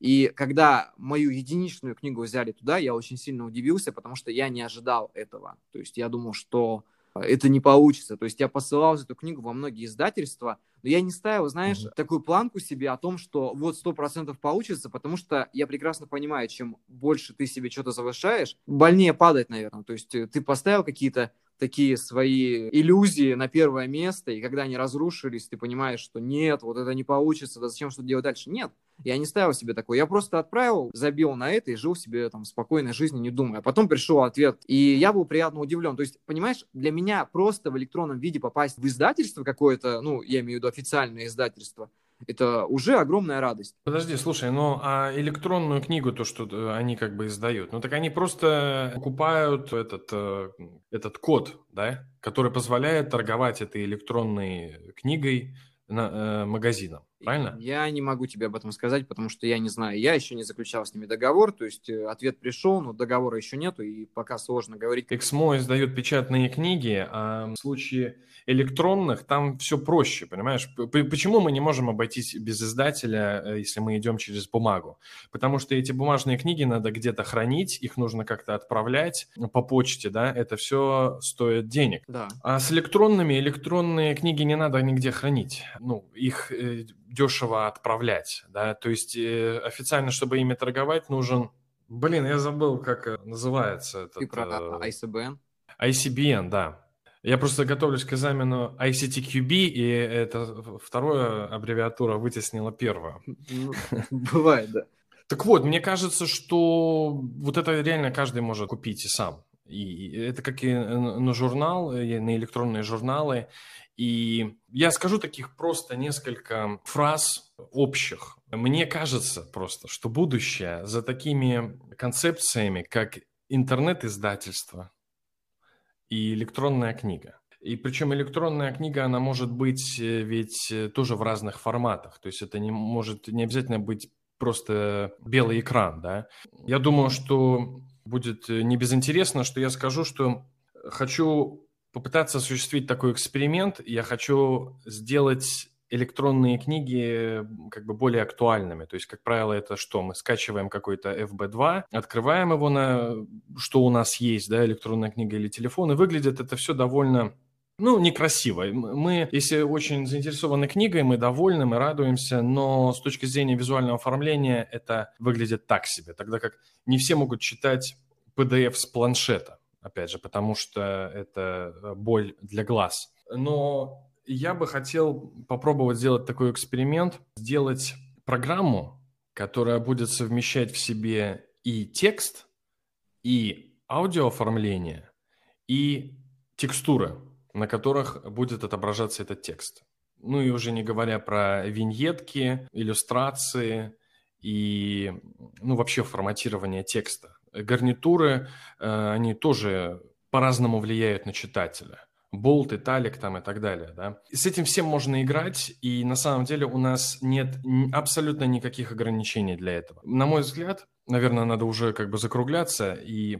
И когда мою единичную книгу взяли туда, я очень сильно удивился, потому что я не ожидал этого. То есть я думал, что это не получится. То есть я посылал эту книгу во многие издательства, но я не ставил, знаешь, mm-hmm. такую планку себе о том, что вот сто процентов получится, потому что я прекрасно понимаю, чем больше ты себе что-то завышаешь, больнее падать, наверное. То есть э, ты поставил какие-то такие свои иллюзии на первое место, и когда они разрушились, ты понимаешь, что нет, вот это не получится, да зачем что-то делать дальше? Нет, я не ставил себе такой, я просто отправил, забил на это и жил себе там спокойной жизнью, не думая. Потом пришел ответ, и я был приятно удивлен. То есть, понимаешь, для меня просто в электронном виде попасть в издательство какое-то, ну, я имею в виду официальное издательство, Это уже огромная радость. Подожди, слушай, ну а электронную книгу, то, что э, они как бы издают, ну так они просто покупают этот, э, этот код, да, который позволяет торговать этой электронной книгой на, э, магазинам правильно? Я не могу тебе об этом сказать, потому что я не знаю. Я еще не заключал с ними договор, то есть э, ответ пришел, но договора еще нету, и пока сложно говорить. Эксмо издает печатные книги, а в случае электронных там все проще, понимаешь? Почему мы не можем обойтись без издателя, э, если мы идем через бумагу? Потому что эти бумажные книги надо где-то хранить, их нужно как-то отправлять по почте, да, это все стоит денег. Да. А с электронными, электронные книги не надо нигде хранить. Ну, их э, дешево отправлять, да, то есть э, официально, чтобы ими торговать, нужен, блин, я забыл, как э, называется этот... Ты про э, ICBN? ICBN, да. Я просто готовлюсь к экзамену ICTQB, и это вторая аббревиатура вытеснила первую. Ну, *laughs* бывает, да. Так вот, мне кажется, что вот это реально каждый может купить и сам. И это как и на журнал, и на электронные журналы. И я скажу таких просто несколько фраз общих. Мне кажется просто, что будущее за такими концепциями, как интернет-издательство и электронная книга. И причем электронная книга, она может быть э, ведь э, тоже в разных форматах. То есть это не может не обязательно быть просто белый экран, да. Я думаю, что будет э, не безинтересно, что я скажу, что хочу попытаться осуществить такой эксперимент. Я хочу сделать электронные книги как бы более актуальными. То есть, как правило, это что? Мы скачиваем какой-то FB2, открываем его на что у нас есть, да, электронная книга или телефон, и выглядит это все довольно ну, некрасиво. Мы, если очень заинтересованы книгой, мы довольны, мы радуемся, но с точки зрения визуального оформления это выглядит так себе, тогда как не все могут читать PDF с планшета опять же, потому что это э, боль для глаз. Но я бы хотел попробовать сделать такой эксперимент, сделать программу, которая будет совмещать в себе и текст, и аудиооформление, и текстуры, на которых будет отображаться этот текст. Ну и уже не говоря про виньетки, иллюстрации и ну, вообще форматирование текста гарнитуры, э, они тоже по-разному влияют на читателя. Болт, италик там и так далее, да. С этим всем можно играть, и на самом деле у нас нет абсолютно никаких ограничений для этого. На мой взгляд, наверное, надо уже как бы закругляться, и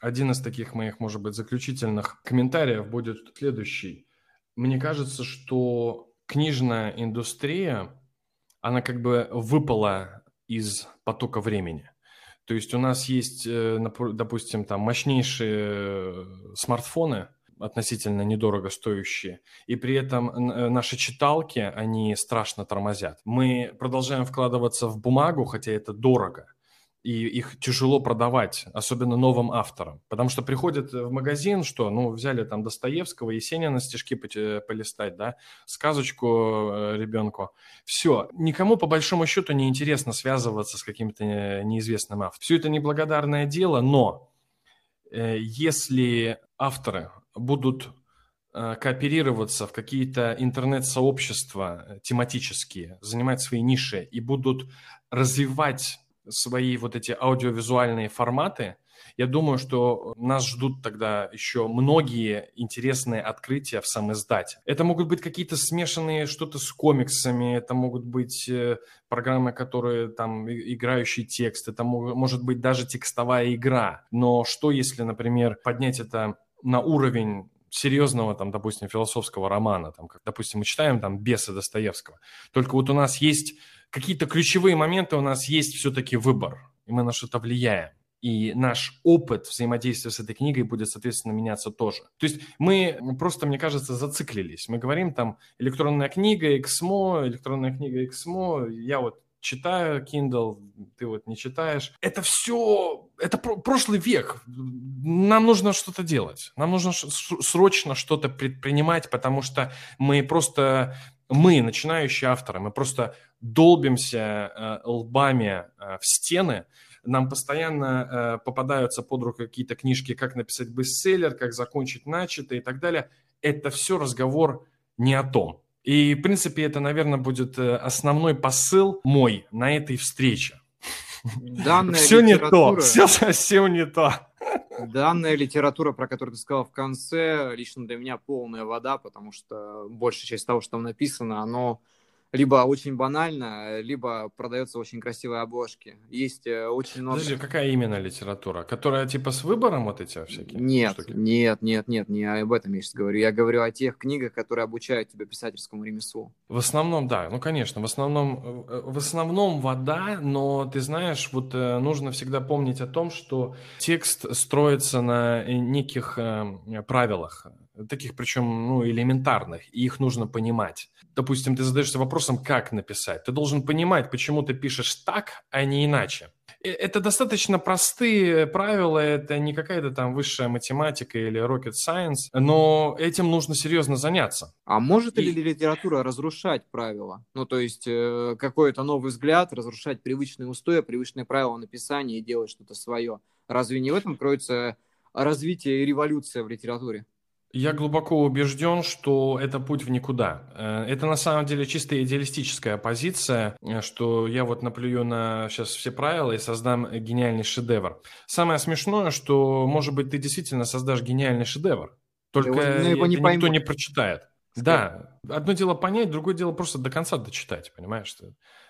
один из таких моих, может быть, заключительных комментариев будет следующий. Мне кажется, что книжная индустрия, она как бы выпала из потока времени. То есть у нас есть, э, допустим, там мощнейшие смартфоны, относительно недорого стоящие, и при этом э, наши читалки, они страшно тормозят. Мы продолжаем вкладываться в бумагу, хотя это дорого, и их тяжело продавать, особенно новым авторам. Потому что приходят в магазин, что, ну, взяли там Достоевского, Есенина стишки э, полистать, да, сказочку э, ребенку. Все. Никому, по большому счету, не интересно связываться с каким-то э, неизвестным автором. Все это неблагодарное дело, но если авторы будут кооперироваться в какие-то интернет-сообщества тематические, занимать свои ниши и будут развивать свои вот эти аудиовизуальные форматы, я думаю, что нас ждут тогда еще многие интересные открытия в сам издате. Это могут быть какие-то смешанные что-то с комиксами, это могут быть э, программы, которые там играющий текст, это может быть даже текстовая игра. Но что если, например, поднять это на уровень серьезного, там, допустим, философского романа, там, как, допустим, мы читаем там «Бесы» Достоевского. Только вот у нас есть какие-то ключевые моменты у нас есть все-таки выбор, и мы на что-то влияем. И наш опыт взаимодействия с этой книгой будет, соответственно, меняться тоже. То есть мы просто, мне кажется, зациклились. Мы говорим там электронная книга, XMO, электронная книга XMO. Я вот читаю Kindle, ты вот не читаешь. Это все, это про- прошлый век. Нам нужно что-то делать. Нам нужно срочно что-то предпринимать, потому что мы просто мы, начинающие авторы, мы просто долбимся э, лбами э, в стены, нам постоянно э, попадаются под руку какие-то книжки, как написать бестселлер, как закончить начатое и так далее. Это все разговор не о том. И, в принципе, это, наверное, будет э, основной посыл мой на этой встрече. Данная все литература... не то, все совсем не то. Данная литература, про которую ты сказал в конце, лично для меня полная вода, потому что большая часть того, что там написано, оно либо очень банально, либо продается очень красивые обложки. Есть э, очень много... Подожди, какая именно литература? Которая типа с выбором вот эти всякие Нет, штуки? нет, нет, нет, не об этом я сейчас говорю. Я говорю о тех книгах, которые обучают тебя писательскому ремеслу. В основном, да, ну конечно, в основном, э, в основном вода, но ты знаешь, вот э, нужно всегда помнить о том, что текст строится на неких правилах таких причем ну, элементарных, и их нужно понимать. Допустим, ты задаешься вопросом, как написать. Ты должен понимать, почему ты пишешь так, а не иначе. Э, это достаточно простые правила, это не какая-то там высшая математика или rocket science, но этим нужно серьезно заняться. А может и... ли литература разрушать правила? Ну, то есть э, какой-то новый взгляд, разрушать привычные устои, привычные правила написания и делать что-то свое? Разве не в этом кроется развитие и революция в литературе? Я глубоко убежден, что это путь в никуда. Э, это на самом деле чисто идеалистическая позиция, э, что я вот наплюю на сейчас все правила и создам гениальный шедевр. Самое смешное, что, может быть, ты действительно создашь гениальный шедевр, только его, его не никто не прочитает. Что? Да, одно дело понять, другое дело просто до конца дочитать, понимаешь?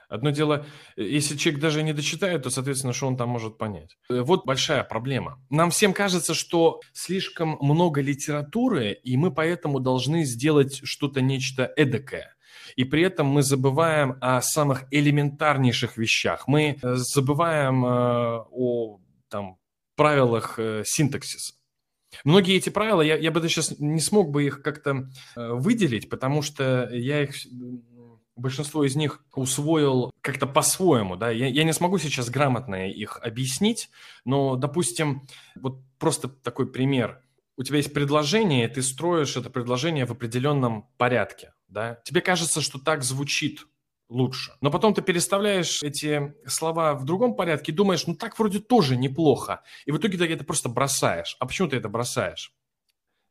Одно дело, э, если человек даже не дочитает, то, соответственно, что он там может понять? Э, вот большая проблема. Нам всем кажется, что слишком много литературы, и мы поэтому должны сделать что-то нечто эдакое. И при этом мы забываем о самых элементарнейших вещах. Мы э, забываем о там, правилах синтаксиса. Многие эти правила, я, я бы сейчас не смог бы их как-то выделить, потому что я их большинство из них усвоил как-то по-своему, да, я, я не смогу сейчас грамотно их объяснить, но, допустим, вот просто такой пример. У тебя есть предложение, и ты строишь это предложение в определенном порядке, да, тебе кажется, что так звучит лучше. Но потом ты переставляешь эти слова в другом порядке и думаешь, ну так вроде тоже неплохо. И в итоге ты это просто бросаешь. А почему ты это бросаешь?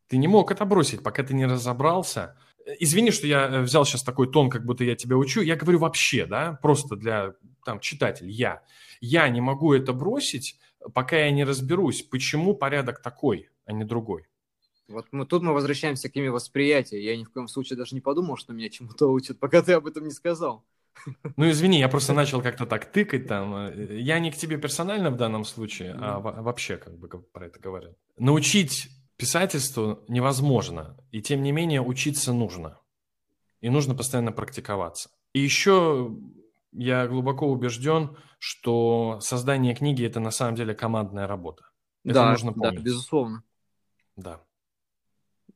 Ты не мог это бросить, пока ты не разобрался Извини, что я э, взял сейчас такой тон, как будто я тебя учу. Я говорю вообще, да, просто для там, читателей, я. Я не могу это бросить, пока я не разберусь, почему порядок такой, а не другой. Вот мы, тут мы возвращаемся к теме восприятия. Я ни в коем случае даже не подумал, что меня чему-то учат, пока ты об этом не сказал. Ну, извини, я просто *laughs* начал как-то так тыкать там. Э, я не к тебе персонально в данном случае, а вообще как бы про это говорил. Научить Писательству невозможно, и тем не менее учиться нужно. И нужно постоянно практиковаться. И еще я глубоко убежден, что создание книги – это на самом деле командная работа. Это да, нужно помнить. Да, безусловно. Да.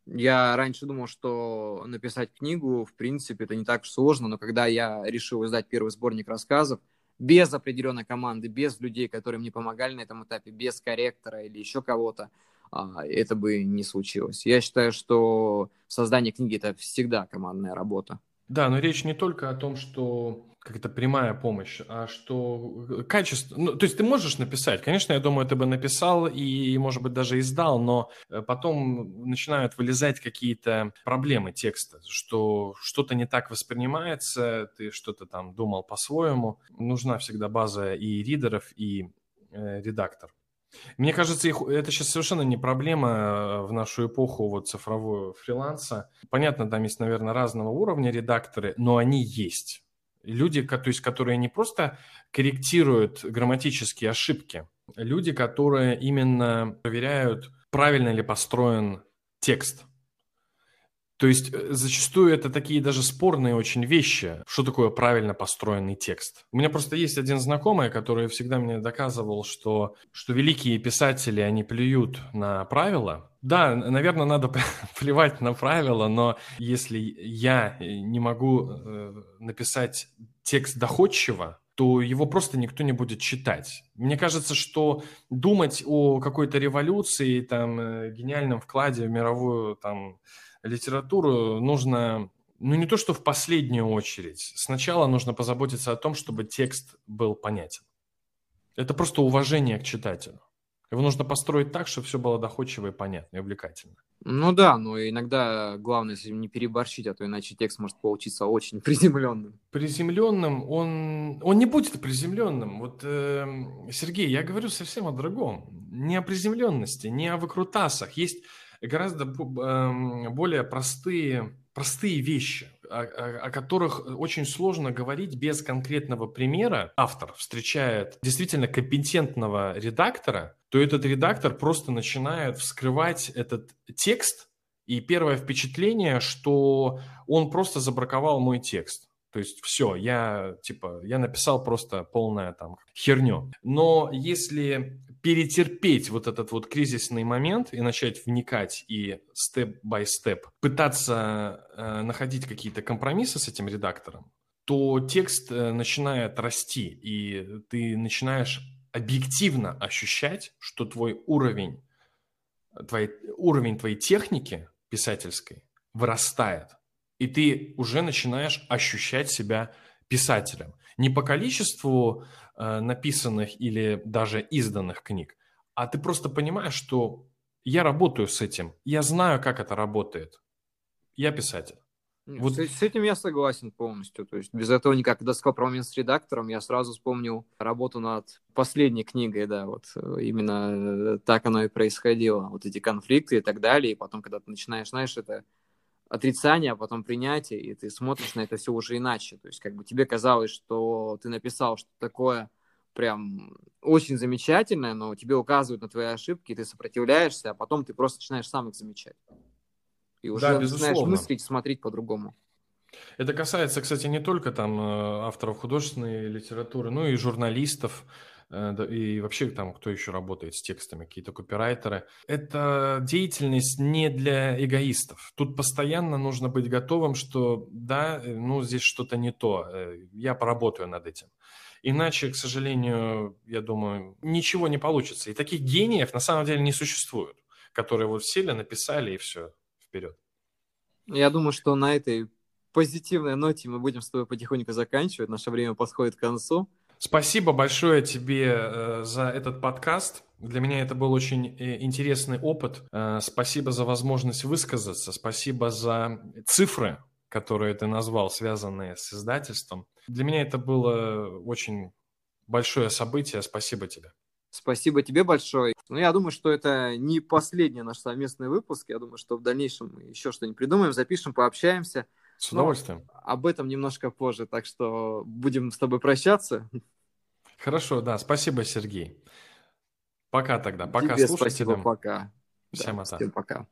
Я раньше думал, что написать книгу, в принципе, это не так уж сложно, но когда я решил издать первый сборник рассказов, без определенной команды, без людей, которые мне помогали на этом этапе, без корректора или еще кого-то, это бы не случилось. Я считаю, что создание книги это всегда командная работа. Да, но речь не только о том, что как-то прямая помощь, а что э, качество... Ну, то есть ты можешь написать, конечно, я думаю, ты бы написал и, может быть, даже издал, но э, потом начинают вылезать какие-то проблемы текста, что что-то не так воспринимается, ты что-то там думал по-своему. Нужна всегда база и ридеров, и э, редактор. Мне кажется, их, это сейчас совершенно не проблема э, в нашу эпоху вот цифрового фриланса. Понятно, там есть, наверное, разного уровня редакторы, но они есть. Люди, то есть, которые не просто корректируют грамматические ошибки, люди, которые именно проверяют, правильно ли построен текст. То есть э, зачастую это такие даже спорные очень вещи. Что такое правильно построенный текст? У меня просто есть один знакомый, который всегда мне доказывал, что, что великие писатели, они плюют на правила. Да, наверное, надо *laughs* плевать на правила, но если я не могу э, написать текст доходчиво, то его просто никто не будет читать. Мне кажется, что думать о какой-то революции, там, э, гениальном вкладе в мировую там, литературу нужно, ну не то что в последнюю очередь, сначала нужно позаботиться о том, чтобы текст был понятен. Это просто уважение к читателю. Его нужно построить так, чтобы все было доходчиво и понятно, и увлекательно. Ну да, но иногда главное с этим не переборщить, а то иначе текст может получиться очень *laughs* приземленным. Приземленным он, он не будет приземленным. Вот, э, Сергей, я говорю совсем о другом. Не о приземленности, не о выкрутасах. Есть гораздо э, более простые, простые вещи, о, о, которых очень сложно говорить без конкретного примера. Автор встречает действительно компетентного редактора, то этот редактор просто начинает вскрывать этот текст, и первое впечатление, что он просто забраковал мой текст. То есть все, я типа, я написал просто полная там херню. Но если перетерпеть вот этот вот кризисный момент и начать вникать и степ-бай-степ пытаться э, находить какие-то компромиссы с этим редактором, то текст э, начинает расти, и ты начинаешь объективно ощущать, что твой уровень, твой, уровень твоей техники писательской вырастает. И ты уже начинаешь ощущать себя писателем. Не по количеству написанных или даже изданных книг, а ты просто понимаешь, что я работаю с этим, я знаю, как это работает. Я писатель. Вот. С, с этим я согласен полностью. То есть без этого никак. Когда сказал про момент с редактором, я сразу вспомнил работу над последней книгой, да, вот э, именно э, так оно и происходило. Вот эти конфликты и так далее. И потом, когда ты начинаешь, знаешь, это отрицание, а потом принятие, и ты смотришь на это все уже иначе. То есть как бы тебе казалось, что ты написал что-то такое прям очень замечательное, но тебе указывают на твои ошибки, и ты сопротивляешься, а потом ты просто начинаешь сам их замечать. И уже да, начинаешь мыслить, смотреть по-другому. Это касается, кстати, не только там э, авторов художественной литературы, но и журналистов, и вообще там кто еще работает с текстами, какие-то копирайтеры. Это деятельность не для эгоистов. Тут постоянно нужно быть готовым, что да, э, ну здесь что-то не то, я поработаю над этим. Иначе, к сожалению, я думаю, ничего не получится. И таких гениев на самом деле не существует, которые вот сели, написали и все, вперед. Я думаю, что на этой позитивной ноте мы будем с тобой потихоньку заканчивать. Наше время подходит к концу. Спасибо большое тебе э, за этот подкаст. Для меня это был очень э, интересный опыт. Э, спасибо за возможность высказаться. Спасибо за цифры, которые ты назвал, связанные с издательством. Для меня это было очень большое событие. Спасибо тебе. Спасибо тебе большое. Ну, я думаю, что это не последний наш совместный выпуск. Я думаю, что в дальнейшем мы еще что-нибудь придумаем, запишем, пообщаемся. С удовольствием. Но об этом немножко позже, так что будем с тобой прощаться. Хорошо, да. Спасибо, Сергей. Пока тогда. Пока Тебе слушателям. Спасибо, пока. Всем да, Всем пока.